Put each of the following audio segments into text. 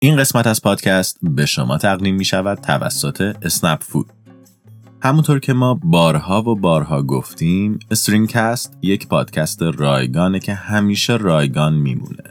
این قسمت از پادکست به شما تقدیم می شود توسط اسنپ فود. همونطور که ما بارها و بارها گفتیم استرینگ‌کست یک پادکست رایگانه که همیشه رایگان میمونه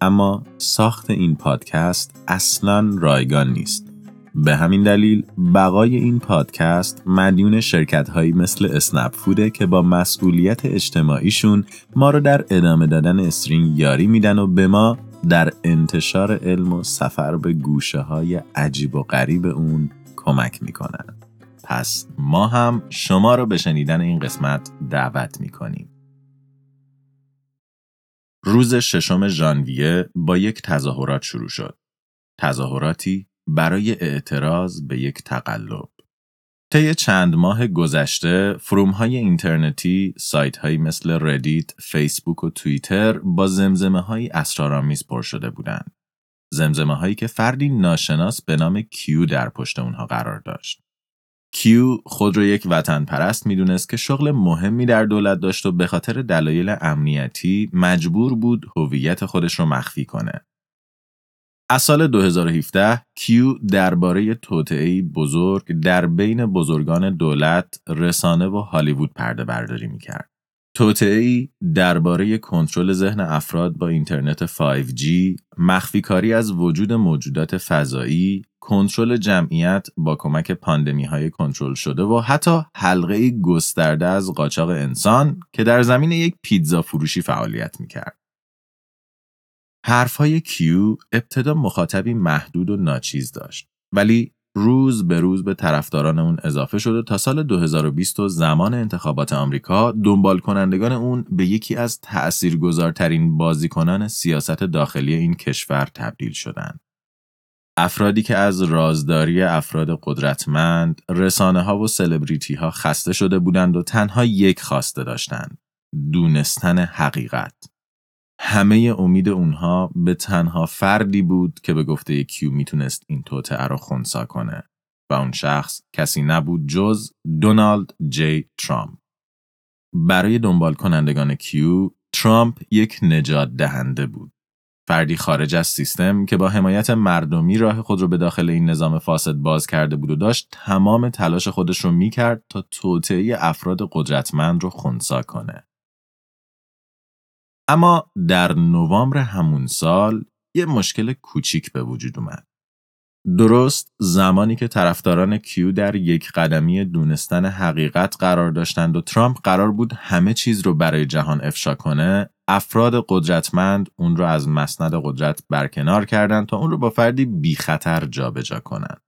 اما ساخت این پادکست اصلا رایگان نیست به همین دلیل بقای این پادکست مدیون شرکت هایی مثل اسنپ فوده که با مسئولیت اجتماعیشون ما رو در ادامه دادن استرینگ یاری میدن و به ما در انتشار علم و سفر به گوشه های عجیب و غریب اون کمک می‌کنن. پس ما هم شما رو به شنیدن این قسمت دعوت می‌کنیم. روز ششم ژانویه با یک تظاهرات شروع شد. تظاهراتی برای اعتراض به یک تقلب. طی چند ماه گذشته فروم های اینترنتی سایت هایی مثل ردیت، فیسبوک و توییتر با زمزمه های اسرارآمیز پر شده بودند. زمزمه هایی که فردی ناشناس به نام Q در پشت اونها قرار داشت. Q خود را یک وطن پرست می‌دونست که شغل مهمی در دولت داشت و به خاطر دلایل امنیتی مجبور بود هویت خودش رو مخفی کنه. از سال 2017 Q درباره توطئه‌ای بزرگ در بین بزرگان دولت، رسانه و هالیوود پرده برداری می‌کرد. توطئه‌ای درباره کنترل ذهن افراد با اینترنت 5G، مخفی کاری از وجود موجودات فضایی، کنترل جمعیت با کمک پاندمی های کنترل شده و حتی حلقه گسترده از قاچاق انسان که در زمین یک پیتزا فروشی فعالیت می‌کرد. حرفهای کیو ابتدا مخاطبی محدود و ناچیز داشت ولی روز به روز به طرفداران اون اضافه شده تا سال 2020 و زمان انتخابات آمریکا دنبال کنندگان اون به یکی از تأثیرگذارترین بازیکنان سیاست داخلی این کشور تبدیل شدند. افرادی که از رازداری افراد قدرتمند، رسانه ها و سلبریتی ها خسته شده بودند و تنها یک خواسته داشتند. دونستن حقیقت. همه امید اونها به تنها فردی بود که به گفته کیو می‌تونست این توطعه رو خونسا کنه و اون شخص کسی نبود جز دونالد جی ترامپ. برای دنبال کنندگان کیو ترامپ یک نجات دهنده بود. فردی خارج از سیستم که با حمایت مردمی راه خود رو به داخل این نظام فاسد باز کرده بود و داشت تمام تلاش خودش رو می‌کرد تا توطعه افراد قدرتمند رو خونسا کنه. اما در نوامبر همون سال یه مشکل کوچیک به وجود اومد. درست زمانی که طرفداران کیو در یک قدمی دونستن حقیقت قرار داشتند و ترامپ قرار بود همه چیز رو برای جهان افشا کنه افراد قدرتمند اون رو از مسند قدرت برکنار کردند تا اون رو با فردی بی خطر جابجا کنند.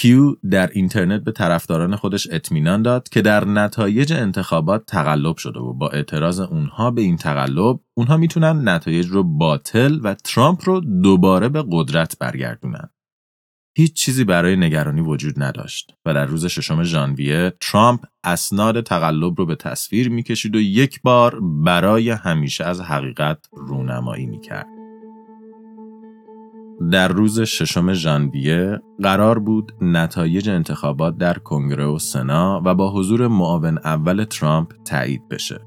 کیو در اینترنت به طرفداران خودش اطمینان داد که در نتایج انتخابات تقلب شده و با اعتراض اونها به این تقلب اونها می‌تونن نتایج رو باطل و ترامپ رو دوباره به قدرت برگردونن. هیچ چیزی برای نگرانی وجود نداشت و در روز ششم ژانویه ترامپ اسناد تقلب رو به تصویر می‌کشید و یک بار برای همیشه از حقیقت رونمایی می‌کرد. در روز ششم ژانویه قرار بود نتایج انتخابات در کنگره و سنا و با حضور معاون اول ترامپ تایید بشه.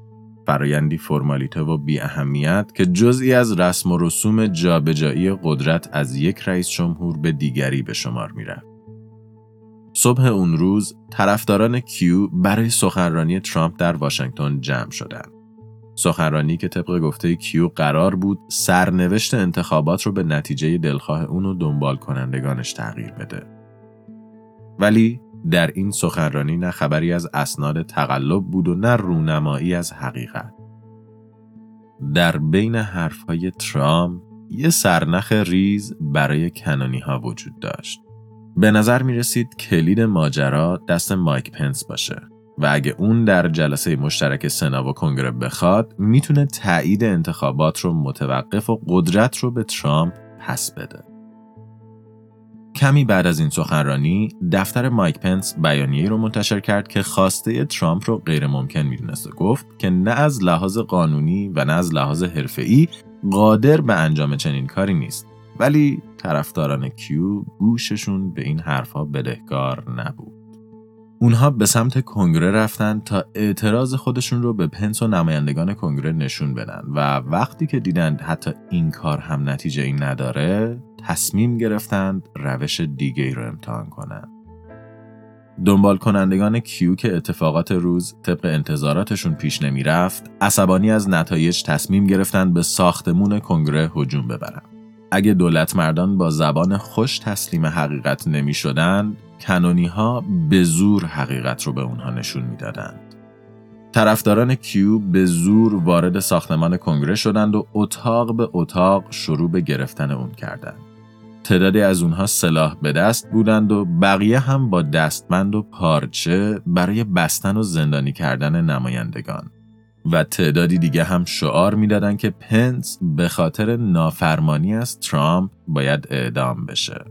فرایندی فرمالیته و بی اهمیت که جزئی از رسم و رسوم جابجایی قدرت از یک رئیس جمهور به دیگری به شمار می‌رفت. صبح اون روز طرفداران Q برای سخنرانی ترامپ در واشنگتن جمع شدند. سخنرانی که طبق گفته Q قرار بود سرنوشت انتخابات رو به نتیجه دلخواه اون و دنبال کنندگانش تغییر بده. ولی در این سخنرانی نه خبری از اسناد تقلب بود و نه رونمایی از حقیقت. در بین حرفهای ترامپ یه سرنخ ریز برای کنانی ها وجود داشت. به نظر می رسید کلید ماجرا دست مایک پنس باشه و اگه اون در جلسه مشترک سنا و کنگره بخواد می‌تونه تایید انتخابات رو متوقف و قدرت رو به ترامپ پس بده. کمی بعد از این سخنرانی دفتر مایک پنس بیانیه‌ای رو منتشر کرد که خواسته ترامپ رو غیر ممکن می‌دونست و گفت که نه از لحاظ قانونی و نه از لحاظ حرفه‌ای قادر به انجام چنین کاری نیست ولی طرفداران کیو گوششون به این حرفها بدهکار نبود اونها به سمت کنگره رفتن تا اعتراض خودشون رو به پنس و نمایندگان کنگره نشون بدن و وقتی که دیدند حتی این کار هم نتیجه این نداره تصمیم گرفتند روش دیگه ای رو امتحان کنند. دنبال کنندگان کیو که اتفاقات روز طبق انتظاراتشون پیش نمی رفت عصبانی از نتایج تصمیم گرفتند به ساختمون کنگره هجوم ببرند. اگه دولت مردان با زبان خوش تسلیم حقیقت نمی شدن، کنونی ها به زور حقیقت رو به اونها نشون می‌دادند. طرفداران کیو به زور وارد ساختمان کنگره شدند و اتاق به اتاق شروع به گرفتن اون کردند. تعدادی از اونها سلاح به دست بودند و بقیه هم با دستمند و پارچه برای بستن و زندانی کردن نمایندگان. و تعدادی دیگه هم شعار می‌دادند که پنس به خاطر نافرمانی از ترامپ باید اعدام بشه.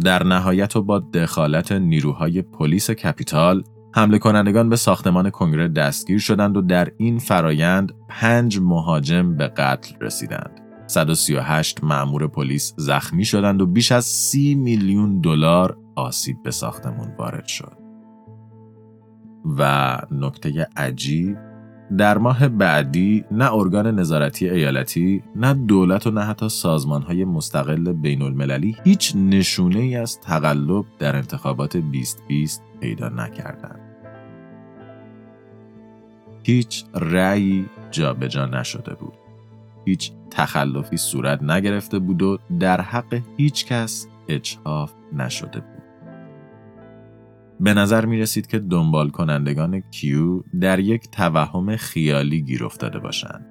در نهایت و با دخالت نیروهای پلیس کپیتال حمله کنندگان به ساختمان کنگره دستگیر شدند و در این فرایند پنج مهاجم به قتل رسیدند. 138 مأمور پلیس زخمی شدند و بیش از 30 میلیون دلار آسیب به ساختمان وارد شد. و نکته عجیب در ماه بعدی نه ارگان نظارتی ایالتی نه دولت و نه حتی سازمان های مستقل بین المللی هیچ نشونه ای از تقلب در انتخابات 2020 پیدا نکردند. هیچ رأی جابجا نشده بود. هیچ تخلفی صورت نگرفته بود و در حق هیچ کس اجحاف نشده بود. به نظر می رسید که دنبال کنندگان کیو در یک توهم خیالی گیر افتاده باشند.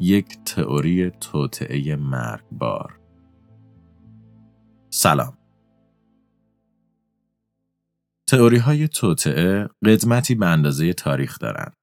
یک تئوری توطعه مرگبار. سلام. تئوری های توطئه قدمتی به اندازه تاریخ دارند.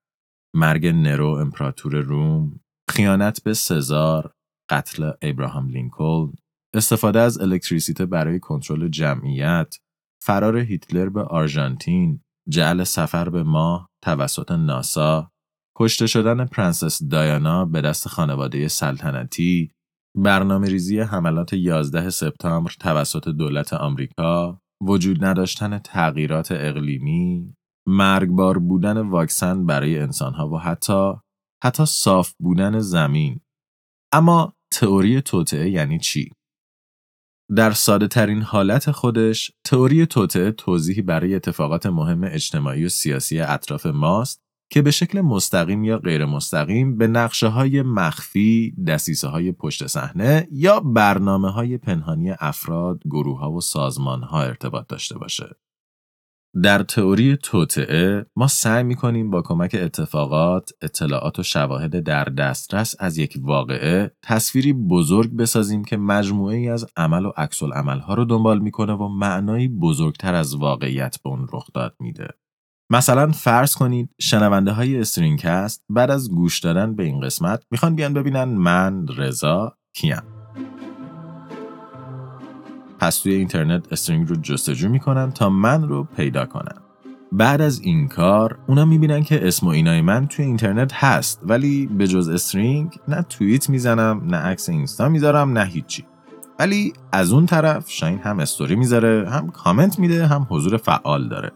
مرگ نرو امپراتور روم، خیانت به سزار، قتل ابراهام لینکلن، استفاده از الکتریسیته برای کنترل جمعیت، فرار هیتلر به آرژانتین، جعل سفر به ماه توسط ناسا، کشته شدن پرنسس دایانا به دست خانواده سلطنتی، برنامه ریزی حملات 11 سپتامبر توسط دولت آمریکا، وجود نداشتن تغییرات اقلیمی، مرگبار بودن واکسن برای انسانها و حتی حتی صاف بودن زمین. اما تئوری توطعه یعنی چی؟ در ساده ترین حالت خودش، تئوری توطعه توضیحی برای اتفاقات مهم اجتماعی و سیاسی اطراف ماست که به شکل مستقیم یا غیر مستقیم به نقشه های مخفی، دستیسه های پشت صحنه یا برنامه های پنهانی افراد، گروه ها و سازمان ها ارتباط داشته باشه. در تئوری توطعه ما سعی می‌کنیم با کمک اتفاقات، اطلاعات و شواهد در دسترس از یک واقعه تصویری بزرگ بسازیم که مجموعه ای از عمل و عکس ها رو دنبال می‌کنه و معنایی بزرگتر از واقعیت به اون رخ داد میده. مثلا فرض کنید شنونده های استرینکست بعد از گوش دادن به این قسمت می‌خوان بیان ببینن من رضا کیم. پس توی اینترنت استرینگ رو جستجو می‌کنن تا من رو پیدا کنن بعد از این کار اونا می‌بینن که اسم و اینای من توی اینترنت هست ولی به جز استرینگ نه توییت می‌زنم نه عکس اینستا می‌ذارم نه هیچی. ولی از اون طرف شاین هم استوری می‌ذاره هم کامنت میده هم حضور فعال داره.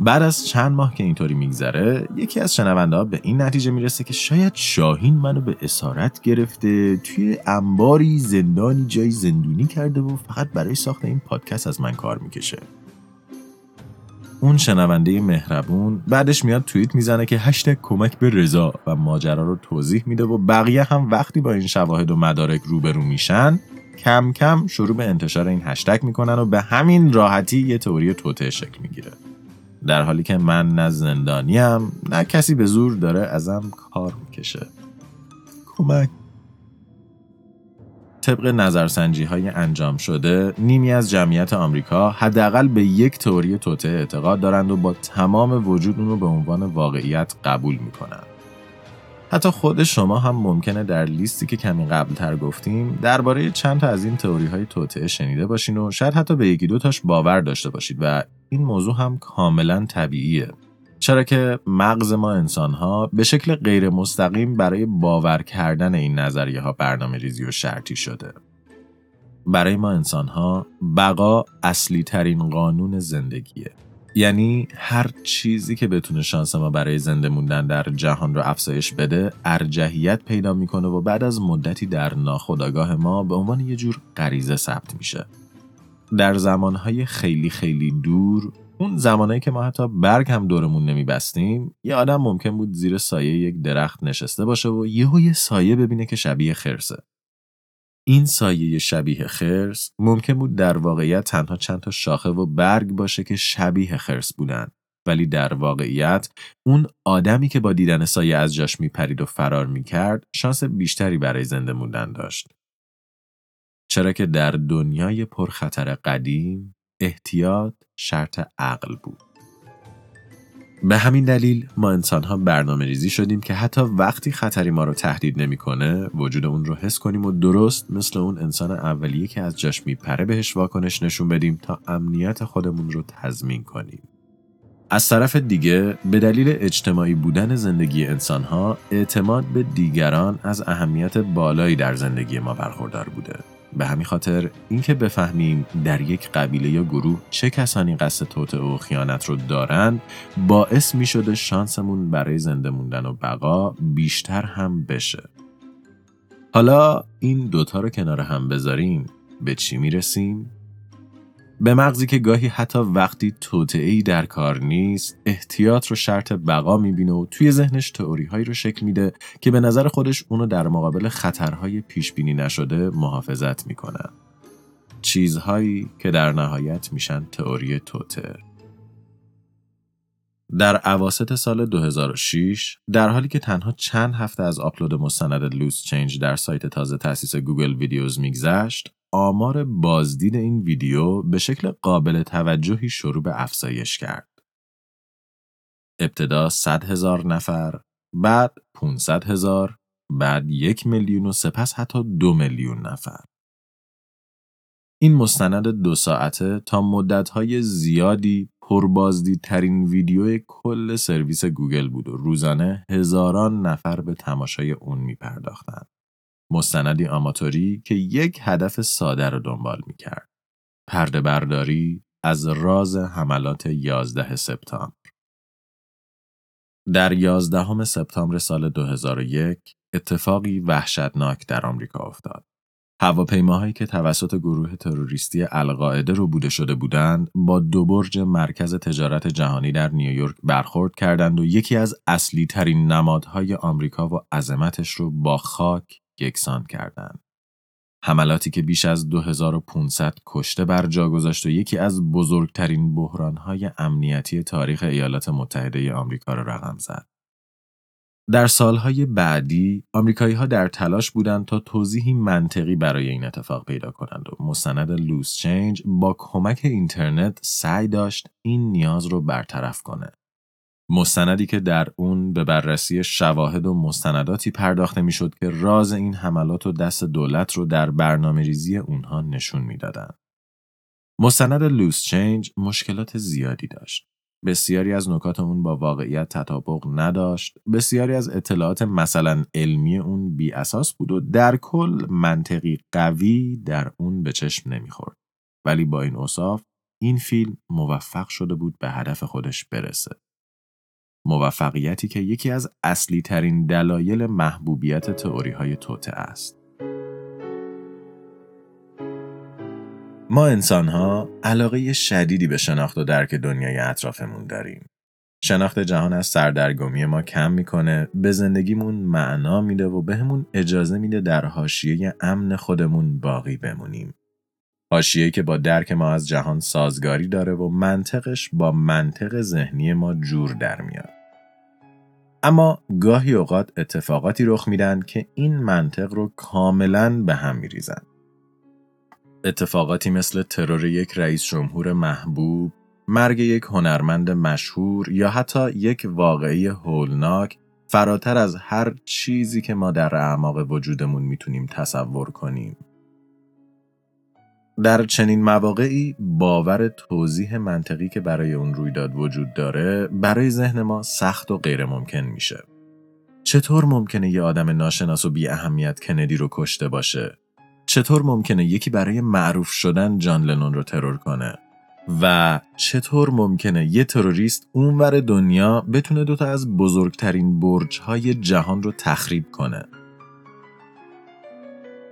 بعد از چند ماه که اینطوری میگذره یکی از شنونده به این نتیجه می‌رسه که شاید شاهین منو به اسارت گرفته توی انباری زندانی جایی زندونی کرده و فقط برای ساخت این پادکست از من کار می‌کشه. اون شنونده مهربون بعدش میاد توییت می‌زنه که هشتگ کمک به رضا و ماجرا رو توضیح میده و بقیه هم وقتی با این شواهد و مدارک روبرو میشن کم کم شروع به انتشار این هشتگ می‌کنن و به همین راحتی یه تئوری توته شکل می‌گیره. در حالی که من نه زندانیم نه کسی به زور داره ازم کار می‌کشه. کمک. طبق نظرسنجی های انجام شده نیمی از جمعیت آمریکا حداقل به یک تئوری توته اعتقاد دارند و با تمام وجود اون رو به عنوان واقعیت قبول می‌کنند. حتی خود شما هم ممکنه در لیستی که کمی قبلتر گفتیم درباره چند تا از این تئوری های توطعه شنیده باشین و شاید حتی به یکی دو تاش باور داشته باشید و این موضوع هم کاملا طبیعیه. چرا که مغز ما انسان ها به شکل غیر مستقیم برای باور کردن این نظریه ها برنامه ریزی و شرطی شده. برای ما انسان ها بقا اصلی ترین قانون زندگیه. یعنی هر چیزی که بتونه شانس ما برای زنده موندن در جهان رو افزایش بده ارجحیت پیدا می‌کنه و بعد از مدتی در ناخودآگاه ما به عنوان یه جور غریزه ثبت میشه. در زمانهای خیلی خیلی دور اون زمانهایی که ما حتی برگ هم دورمون نمیبستیم یه آدم ممکن بود زیر سایه یک درخت نشسته باشه و یهو یه سایه ببینه که شبیه خرسه. این سایه شبیه خرس ممکن بود در واقعیت تنها چند تا شاخه و برگ باشه که شبیه خرس بودن. ولی در واقعیت اون آدمی که با دیدن سایه از جاش میپرید و فرار می‌کرد شانس بیشتری برای زنده موندن داشت. چرا که در دنیای پرخطر قدیم احتیاط شرط عقل بود. به همین دلیل ما انسان ها برنامه ریزی شدیم که حتی وقتی خطری ما رو تهدید نمی‌کنه وجود اون رو حس کنیم و درست مثل اون انسان اولیه که از جاش میپره بهش واکنش نشون بدیم تا امنیت خودمون رو تضمین کنیم. از طرف دیگه به دلیل اجتماعی بودن زندگی انسان ها اعتماد به دیگران از اهمیت بالایی در زندگی ما برخوردار بوده. به همین خاطر اینکه بفهمیم در یک قبیله یا گروه چه کسانی قصد توطعه و خیانت رو دارند باعث می شده شانسمون برای زنده موندن و بقا بیشتر هم بشه حالا این دوتا رو کنار هم بذاریم به چی می رسیم؟ به مغزی که گاهی حتی وقتی توطعه در کار نیست احتیاط رو شرط بقا می‌بینه و توی ذهنش تئوری هایی رو شکل میده که به نظر خودش اونو در مقابل خطرهای پیش بینی نشده محافظت می‌کنن چیزهایی که در نهایت میشن تئوری توته در اواسط سال 2006 در حالی که تنها چند هفته از آپلود مستند Loose Change در سایت تازه تأسیس Google Videos میگذشت آمار بازدید این ویدیو به شکل قابل توجهی شروع به افزایش کرد. ابتدا 100 هزار نفر، بعد 500 هزار، بعد یک میلیون و سپس حتی دو میلیون نفر. این مستند دو ساعته تا مدتهای زیادی پربازدیدترین ویدیو کل سرویس گوگل بود و روزانه هزاران نفر به تماشای اون می پرداختند. مستندی آماتوری که یک هدف ساده رو دنبال می کرد. پرده برداری از راز حملات 11 سپتامبر. در 11 سپتامبر سال 2001 اتفاقی وحشتناک در آمریکا افتاد. هواپیماهایی که توسط گروه تروریستی القاعده رو بوده شده بودند با دو برج مرکز تجارت جهانی در نیویورک برخورد کردند و یکی از اصلی ترین نمادهای آمریکا و عظمتش رو با خاک یکسان کردند. حملاتی که بیش از 2500 کشته بر جا گذاشت و یکی از بزرگترین بحرانهای امنیتی تاریخ ایالات متحده آمریکا را رقم زد. در سالهای بعدی آمریکایی ها در تلاش بودند تا توضیحی منطقی برای این اتفاق پیدا کنند و مستند لوس چینج با کمک اینترنت سعی داشت این نیاز رو برطرف کنه. مستندی که در اون به بررسی شواهد و مستنداتی پرداخته می‌شد که راز این حملات و دست دولت رو در برنامه ریزی اونها نشون می‌دادند. مستند Loose Change مشکلات زیادی داشت. بسیاری از نکات اون با واقعیت تطابق نداشت. بسیاری از اطلاعات مثلا علمی اون بی اساس بود و در کل منطقی قوی در اون به چشم نمی‌خورد. ولی با این اوصاف این فیلم موفق شده بود به هدف خودش برسه. موفقیتی که یکی از اصلی ترین دلایل محبوبیت تئوری های توطئه است. ما انسان ها علاقه شدیدی به شناخت و درک دنیای اطرافمون داریم. شناخت جهان از سردرگمی ما کم می‌کنه، به زندگیمون معنا میده و بهمون اجازه میده در حاشیه امن خودمون باقی بمونیم. حاشیه‌ای که با درک ما از جهان سازگاری داره و منطقش با منطق ذهنی ما جور در میاد. اما گاهی اوقات اتفاقاتی رخ میدن که این منطق رو کاملا به هم میریزن. اتفاقاتی مثل ترور یک رئیس جمهور محبوب، مرگ یک هنرمند مشهور یا حتی یک واقعی هولناک فراتر از هر چیزی که ما در اعماق وجودمون می‌تونیم تصور کنیم. در چنین مواقعی باور توضیح منطقی که برای اون رویداد وجود داره برای ذهن ما سخت و غیر ممکن میشه. چطور ممکنه یه آدم ناشناس و بی اهمیت کندی رو کشته باشه؟ چطور ممکنه یکی برای معروف شدن جان لنون رو ترور کنه و چطور ممکنه یه تروریست اونور دنیا بتونه دوتا از بزرگترین برجهای جهان رو تخریب کنه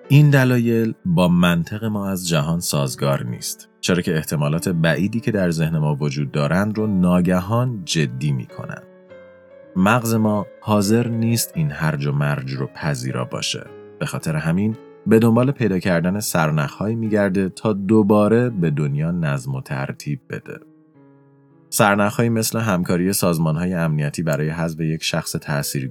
این دلایل با منطق ما از جهان سازگار نیست چرا که احتمالات بعیدی که در ذهن ما وجود دارند رو ناگهان جدی می‌کنن مغز ما حاضر نیست این هرج و مرج رو پذیرا باشه به خاطر همین به دنبال پیدا کردن سرنخهایی میگرده تا دوباره به دنیا نظم و ترتیب بده. سرنخهایی مثل همکاری سازمانهای امنیتی برای حذف یک شخص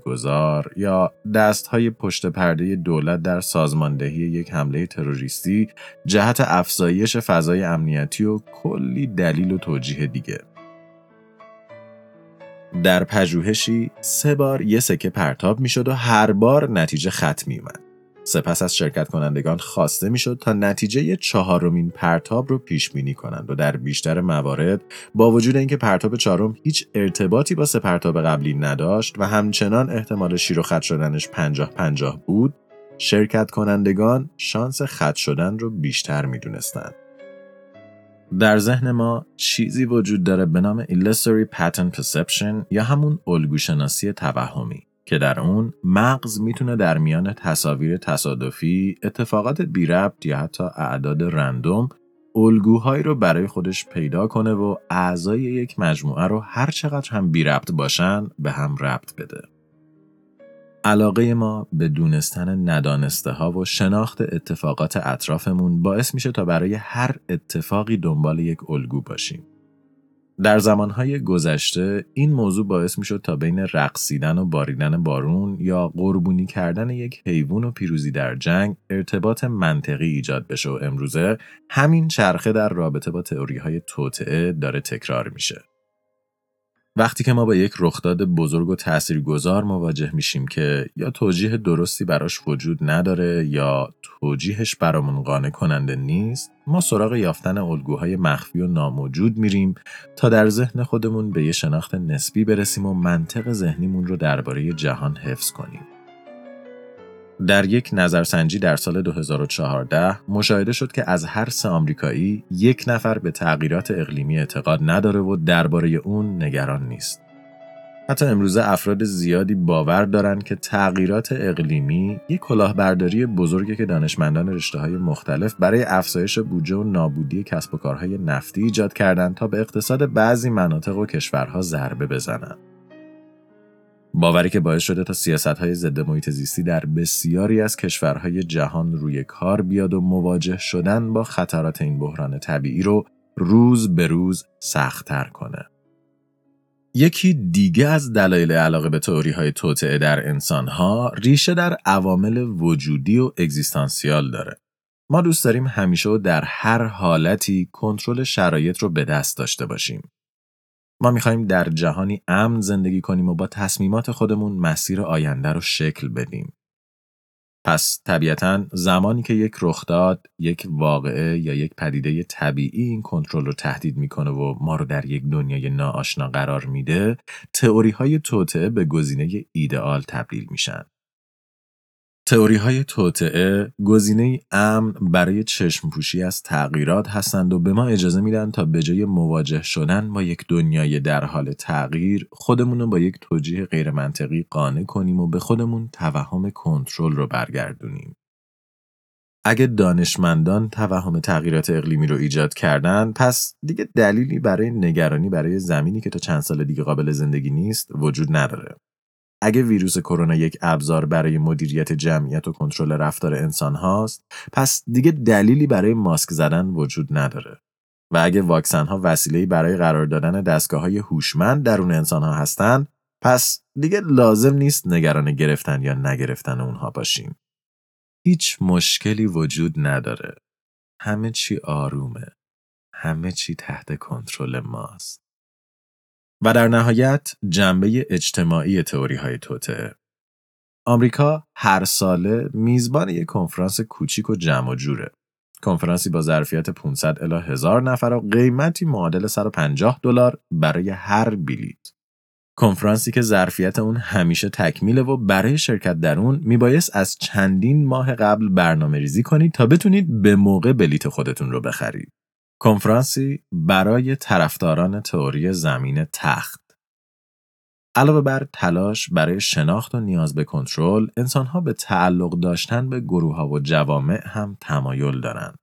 گذار یا دستهای پشت پرده دولت در سازماندهی یک حمله تروریستی جهت افزایش فضای امنیتی و کلی دلیل و توجیه دیگه. در پژوهشی سه بار یه سکه پرتاب می‌شد و هر بار نتیجه خط میومد. سپس از شرکت کنندگان خواسته می‌شد تا نتیجه چهارمین پرتاب رو پیش بینی کنند و در بیشتر موارد با وجود اینکه پرتاب چهارم هیچ ارتباطی با سه پرتاب قبلی نداشت و همچنان احتمال شیر و خط شدنش پنجاه پنجاه بود شرکت کنندگان شانس خط شدن رو بیشتر می‌دونستند. در ذهن ما چیزی وجود داره به نام Illusory Pattern Perception یا همون الگوشناسی توهمی که در اون مغز می‌تونه در میان تصاویر تصادفی، اتفاقات بی ربط یا حتی اعداد رندوم الگوهایی رو برای خودش پیدا کنه و اعضای یک مجموعه رو هر چقدر هم بی ربط باشن به هم ربط بده. علاقه ما به دونستن ندانسته ها و شناخت اتفاقات اطرافمون باعث میشه تا برای هر اتفاقی دنبال یک الگو باشیم. در زمانهای گذشته این موضوع باعث می شد تا بین رقصیدن و باریدن بارون یا قربونی کردن یک حیوان و پیروزی در جنگ ارتباط منطقی ایجاد بشه و امروزه همین چرخه در رابطه با تئوری های داره تکرار میشه. وقتی که ما با یک رخداد بزرگ و تاثیرگذار مواجه میشیم که یا توجیه درستی براش وجود نداره یا توجیهش برامون قانع کننده نیست ما سراغ یافتن الگوهای مخفی و ناموجود میریم تا در ذهن خودمون به یه شناخت نسبی برسیم و منطق ذهنیمون رو درباره جهان حفظ کنیم. در یک نظرسنجی در سال 2014 مشاهده شد که از هر سه آمریکایی یک نفر به تغییرات اقلیمی اعتقاد نداره و درباره اون نگران نیست. حتی امروزه افراد زیادی باور دارند که تغییرات اقلیمی یک کلاهبرداری بزرگی که دانشمندان رشته های مختلف برای افزایش بودجه و نابودی کسب و کارهای نفتی ایجاد کردند تا به اقتصاد بعضی مناطق و کشورها ضربه بزنند. باوری که باعث شده تا سیاست های ضد محیط زیستی در بسیاری از کشورهای جهان روی کار بیاد و مواجه شدن با خطرات این بحران طبیعی رو روز به روز سختتر کنه. یکی دیگه از دلایل علاقه به تئوری های توطعه در انسان ها ریشه در عوامل وجودی و اگزیستانسیال داره. ما دوست داریم همیشه و در هر حالتی کنترل شرایط رو به دست داشته باشیم. ما می‌خواهیم در جهانی امن زندگی کنیم و با تصمیمات خودمون مسیر آینده رو شکل بدیم. پس طبیعتا زمانی که یک رخداد، یک واقعه یا یک پدیده طبیعی این کنترل رو تهدید می‌کنه و ما رو در یک دنیای ناآشنا قرار میده، تئوری های به گزینه ایدئال تبدیل میشن. تئوری های توطعه گزینه امن برای چشم پوشی از تغییرات هستند و به ما اجازه میدن تا به جای مواجه شدن با یک دنیای در حال تغییر خودمون رو با یک توجیه غیرمنطقی قانع کنیم و به خودمون توهم کنترل رو برگردونیم. اگه دانشمندان توهم تغییرات اقلیمی رو ایجاد کردن پس دیگه دلیلی برای نگرانی برای زمینی که تا چند سال دیگه قابل زندگی نیست وجود نداره. اگه ویروس کرونا یک ابزار برای مدیریت جمعیت و کنترل رفتار انسان هاست پس دیگه دلیلی برای ماسک زدن وجود نداره. و اگه واکسن ها وسیله برای قرار دادن دستگاه های هوشمند درون انسان ها هستن پس دیگه لازم نیست نگران گرفتن یا نگرفتن اونها باشیم. هیچ مشکلی وجود نداره. همه چی آرومه. همه چی تحت کنترل ماست. و در نهایت جنبه اجتماعی تئوری های توته آمریکا هر ساله میزبان یک کنفرانس کوچیک و جمع و جوره. کنفرانسی با ظرفیت 500 الی 1000 نفر و قیمتی معادل 150 دلار برای هر بلیت. کنفرانسی که ظرفیت اون همیشه تکمیله و برای شرکت در اون میبایست از چندین ماه قبل برنامه ریزی کنید تا بتونید به موقع بلیت خودتون رو بخرید. کنفرانسی برای طرفداران تئوری زمین تخت علاوه بر تلاش برای شناخت و نیاز به کنترل، انسانها به تعلق داشتن به گروه ها و جوامع هم تمایل دارند.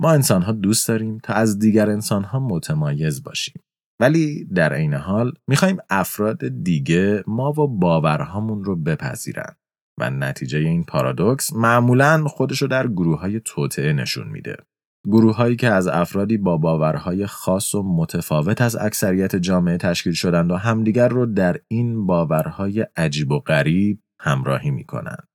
ما انسانها دوست داریم تا از دیگر انسانها متمایز باشیم. ولی در عین حال می‌خوایم افراد دیگه ما و باورهامون رو بپذیرن و نتیجه این پارادوکس معمولا خودشو در گروه های توطعه نشون میده. گروه هایی که از افرادی با باورهای خاص و متفاوت از اکثریت جامعه تشکیل شدند و همدیگر رو در این باورهای عجیب و غریب همراهی می کنند.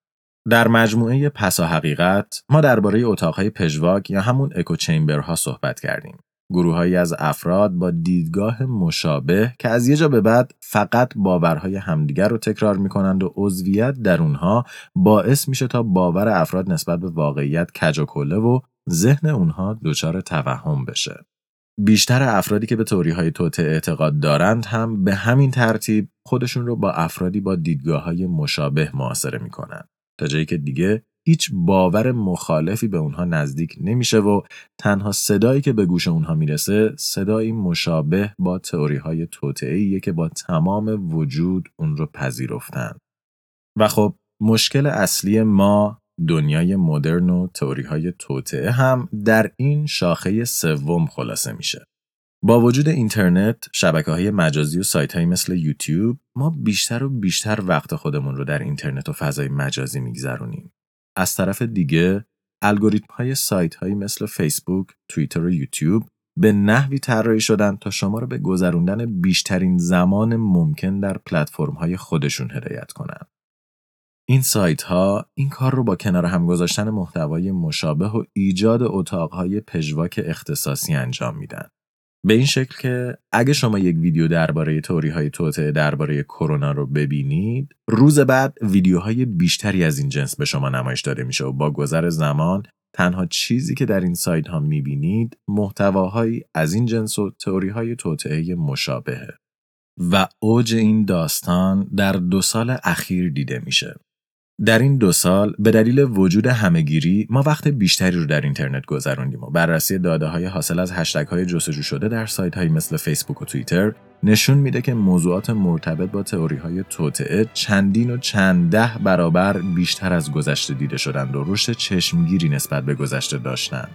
در مجموعه پسا حقیقت ما درباره اتاقهای پژواک یا همون اکو چیمبرها صحبت کردیم. گروههایی از افراد با دیدگاه مشابه که از یه جا به بعد فقط باورهای همدیگر رو تکرار می‌کنند و عضویت در اونها باعث میشه تا باور افراد نسبت به واقعیت کج و کله و ذهن اونها دچار توهم بشه. بیشتر افرادی که به توری های توته اعتقاد دارند هم به همین ترتیب خودشون رو با افرادی با دیدگاه های مشابه معاصره می‌کنن تا جایی که دیگه هیچ باور مخالفی به اونها نزدیک نمیشه و تنها صدایی که به گوش اونها می‌رسه صدایی مشابه با تئوری های توطئه‌ایه که با تمام وجود اون رو پذیرفتن. و خب مشکل اصلی ما دنیای مدرن و تئوری های توطعه هم در این شاخه سوم خلاصه میشه. با وجود اینترنت، شبکه های مجازی و سایت های مثل یوتیوب، ما بیشتر و بیشتر وقت خودمون رو در اینترنت و فضای مجازی میگذرونیم. از طرف دیگه، الگوریتم های سایت هایی مثل فیسبوک، توییتر و یوتیوب به نحوی طراحی شدن تا شما رو به گذروندن بیشترین زمان ممکن در پلتفرم های خودشون هدایت کنند. این سایت ها این کار رو با کنار هم گذاشتن محتوای مشابه و ایجاد اتاقهای پژواک اختصاصی انجام میدن. به این شکل که اگه شما یک ویدیو درباره توری های توطعه درباره کرونا رو ببینید روز بعد ویدیوهای بیشتری از این جنس به شما نمایش داده میشه و با گذر زمان تنها چیزی که در این سایت ها می‌بینید محتواهایی از این جنس و تئوری های توطعه مشابهه و اوج این داستان در دو سال اخیر دیده میشه در این دو سال به دلیل وجود همهگیری ما وقت بیشتری رو در اینترنت گذروندیم و بررسی داده های حاصل از هشتگ های جستجو شده در سایت های مثل فیسبوک و توییتر نشون میده که موضوعات مرتبط با تئوری های توطعه چندین و چند ده برابر بیشتر از گذشته دیده شدند و رشد چشمگیری نسبت به گذشته داشتند.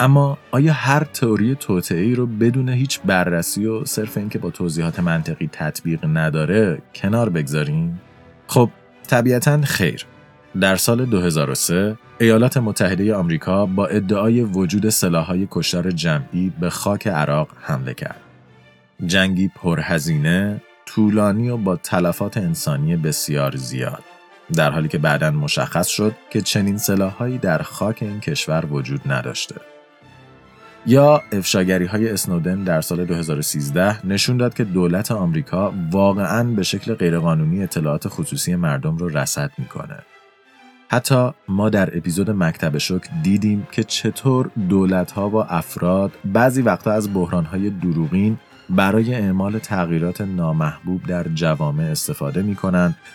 اما آیا هر تئوری توطعه رو بدون هیچ بررسی و صرف اینکه با توضیحات منطقی تطبیق نداره کنار بگذاریم؟ خب طبیعتا خیر. در سال 2003 ایالات متحده آمریکا با ادعای وجود سلاحهای کشتار جمعی به خاک عراق حمله کرد. جنگی پرهزینه، طولانی و با تلفات انسانی بسیار زیاد. در حالی که بعدا مشخص شد که چنین سلاحهایی در خاک این کشور وجود نداشته. یا افشاگری های اسنودن در سال 2013 نشون داد که دولت آمریکا واقعا به شکل غیرقانونی اطلاعات خصوصی مردم رو رصد می‌کنه. حتی ما در اپیزود مکتب شک دیدیم که چطور دولت ها و افراد بعضی وقتا از بحران های دروغین برای اعمال تغییرات نامحبوب در جوامع استفاده می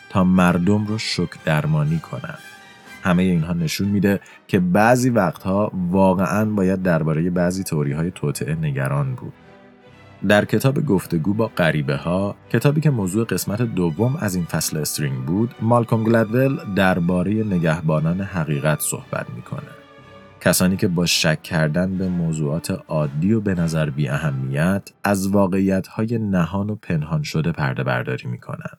تا مردم رو شک درمانی کنند. همه اینها نشون میده که بعضی وقتها واقعا باید درباره بعضی توری های توطعه نگران بود. در کتاب گفتگو با غریبه ها کتابی که موضوع قسمت دوم از این فصل استرینگ بود مالکوم گلدول درباره نگهبانان حقیقت صحبت می‌کنه کسانی که با شک کردن به موضوعات عادی و به نظر بی اهمیت از واقعیت های نهان و پنهان شده پرده برداری می‌کنن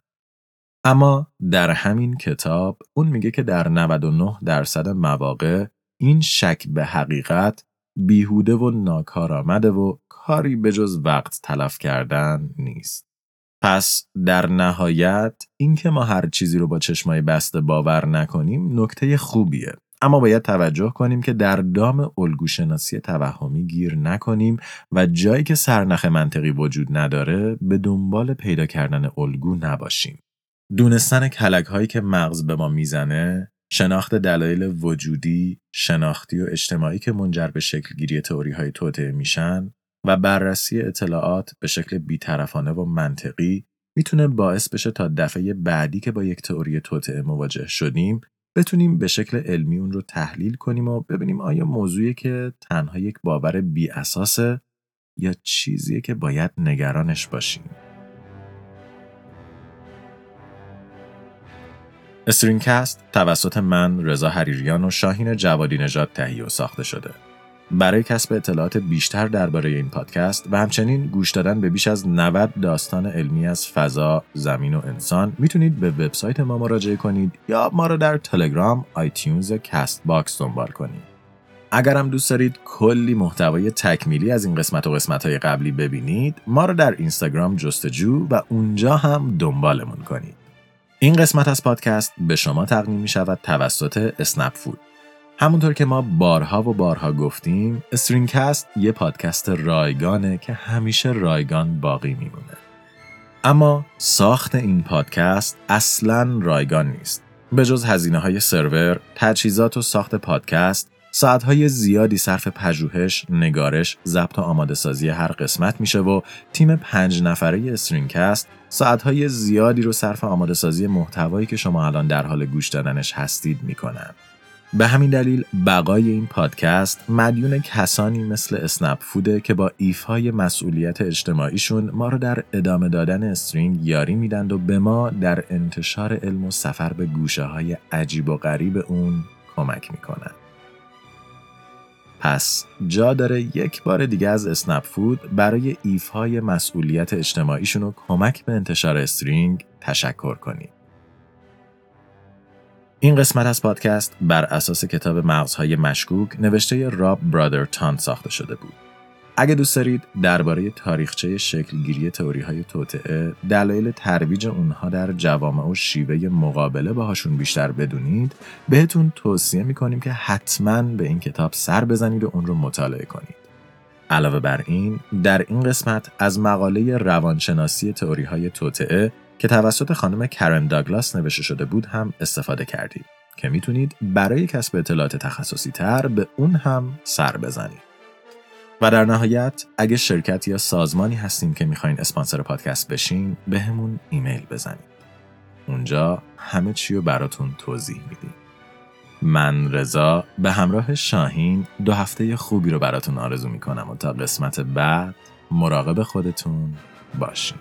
اما در همین کتاب اون میگه که در 99 درصد مواقع این شک به حقیقت بیهوده و ناکارآمده و کاری به جز وقت تلف کردن نیست. پس در نهایت اینکه ما هر چیزی رو با چشمای بسته باور نکنیم نکته خوبیه اما باید توجه کنیم که در دام الگوشناسی توهمی گیر نکنیم و جایی که سرنخ منطقی وجود نداره به دنبال پیدا کردن الگو نباشیم دونستن کلک هایی که مغز به ما می‌زنه شناخت دلایل وجودی، شناختی و اجتماعی که منجر به شکلگیری تئوری های توطعه میشن و بررسی اطلاعات به شکل بیطرفانه و منطقی می‌تونه باعث بشه تا دفعه بعدی که با یک تئوری توطعه مواجه شدیم بتونیم به شکل علمی اون رو تحلیل کنیم و ببینیم آیا موضوعی که تنها یک باور بی اساسه یا چیزیه که باید نگرانش باشیم. استرینگ‌کست توسط من رضا حریریان و شاهین جوادی نژاد تهیه و ساخته شده. برای کسب اطلاعات بیشتر درباره این پادکست و همچنین گوش دادن به بیش از 90 داستان علمی از فضا، زمین و انسان می‌تونید به وبسایت ما مراجعه کنید یا ما را در تلگرام، iTunes و Castbox دنبال کنید. اگر هم دوست دارید کلی محتوای تکمیلی از این قسمت و قسمت های قبلی ببینید ما را در اینستاگرام جستجو و اونجا هم دنبالمون کنید. این قسمت از پادکست به شما تقدیم می شود توسط اسنپ فود. همونطور که ما بارها و بارها گفتیم استرینکست یه پادکست رایگانه که همیشه رایگان باقی میمونه. اما ساخت این پادکست اصلا رایگان نیست. به جز هزینه های سرور، تجهیزات و ساخت پادکست، ساعتهای زیادی صرف پژوهش، نگارش، ضبط و آماده سازی هر قسمت میشه و تیم پنج نفره استرینگ‌کست ساعتهای زیادی رو صرف آماده سازی محتوایی که شما الان در حال گوش دادنش هستید می‌کنن. به همین دلیل بقای این پادکست مدیون کسانی مثل اسنپ فوده که با ایفای مسئولیت اجتماعیشون ما رو در ادامه دادن استرینگ یاری میدند و به ما در انتشار علم و سفر به گوشه های عجیب و غریب اون کمک می‌کنن. پس جا داره یک بار دیگه از اسنپ فود برای ایفای مسئولیت اجتماعیشون و کمک به انتشار استرینگ تشکر کنیم. این قسمت از پادکست بر اساس کتاب مغزهای مشکوک نوشته راب برادرتون ساخته شده بود. اگه دوست دارید درباره تاریخچه شکلگیری تئوری های توطئه، دلایل ترویج اونها در جوامع و شیوه مقابله باهاشون بیشتر بدونید، بهتون توصیه می‌کنیم که حتما به این کتاب سر بزنید و اون رو مطالعه کنید. علاوه بر این، در این قسمت از مقاله روانشناسی تئوری های توطعه که توسط خانم کرن داگلاس نوشته شده بود هم استفاده کردید که می‌تونید برای کسب اطلاعات تخصصی تر به اون هم سر بزنید. و در نهایت اگه شرکت یا سازمانی هستیم که می‌خواین اسپانسر پادکست بشین به همون ایمیل بزنید. اونجا همه چی رو براتون توضیح میدیم. من رضا به همراه شاهین دو هفته خوبی رو براتون آرزو می‌کنم و تا قسمت بعد مراقب خودتون باشین.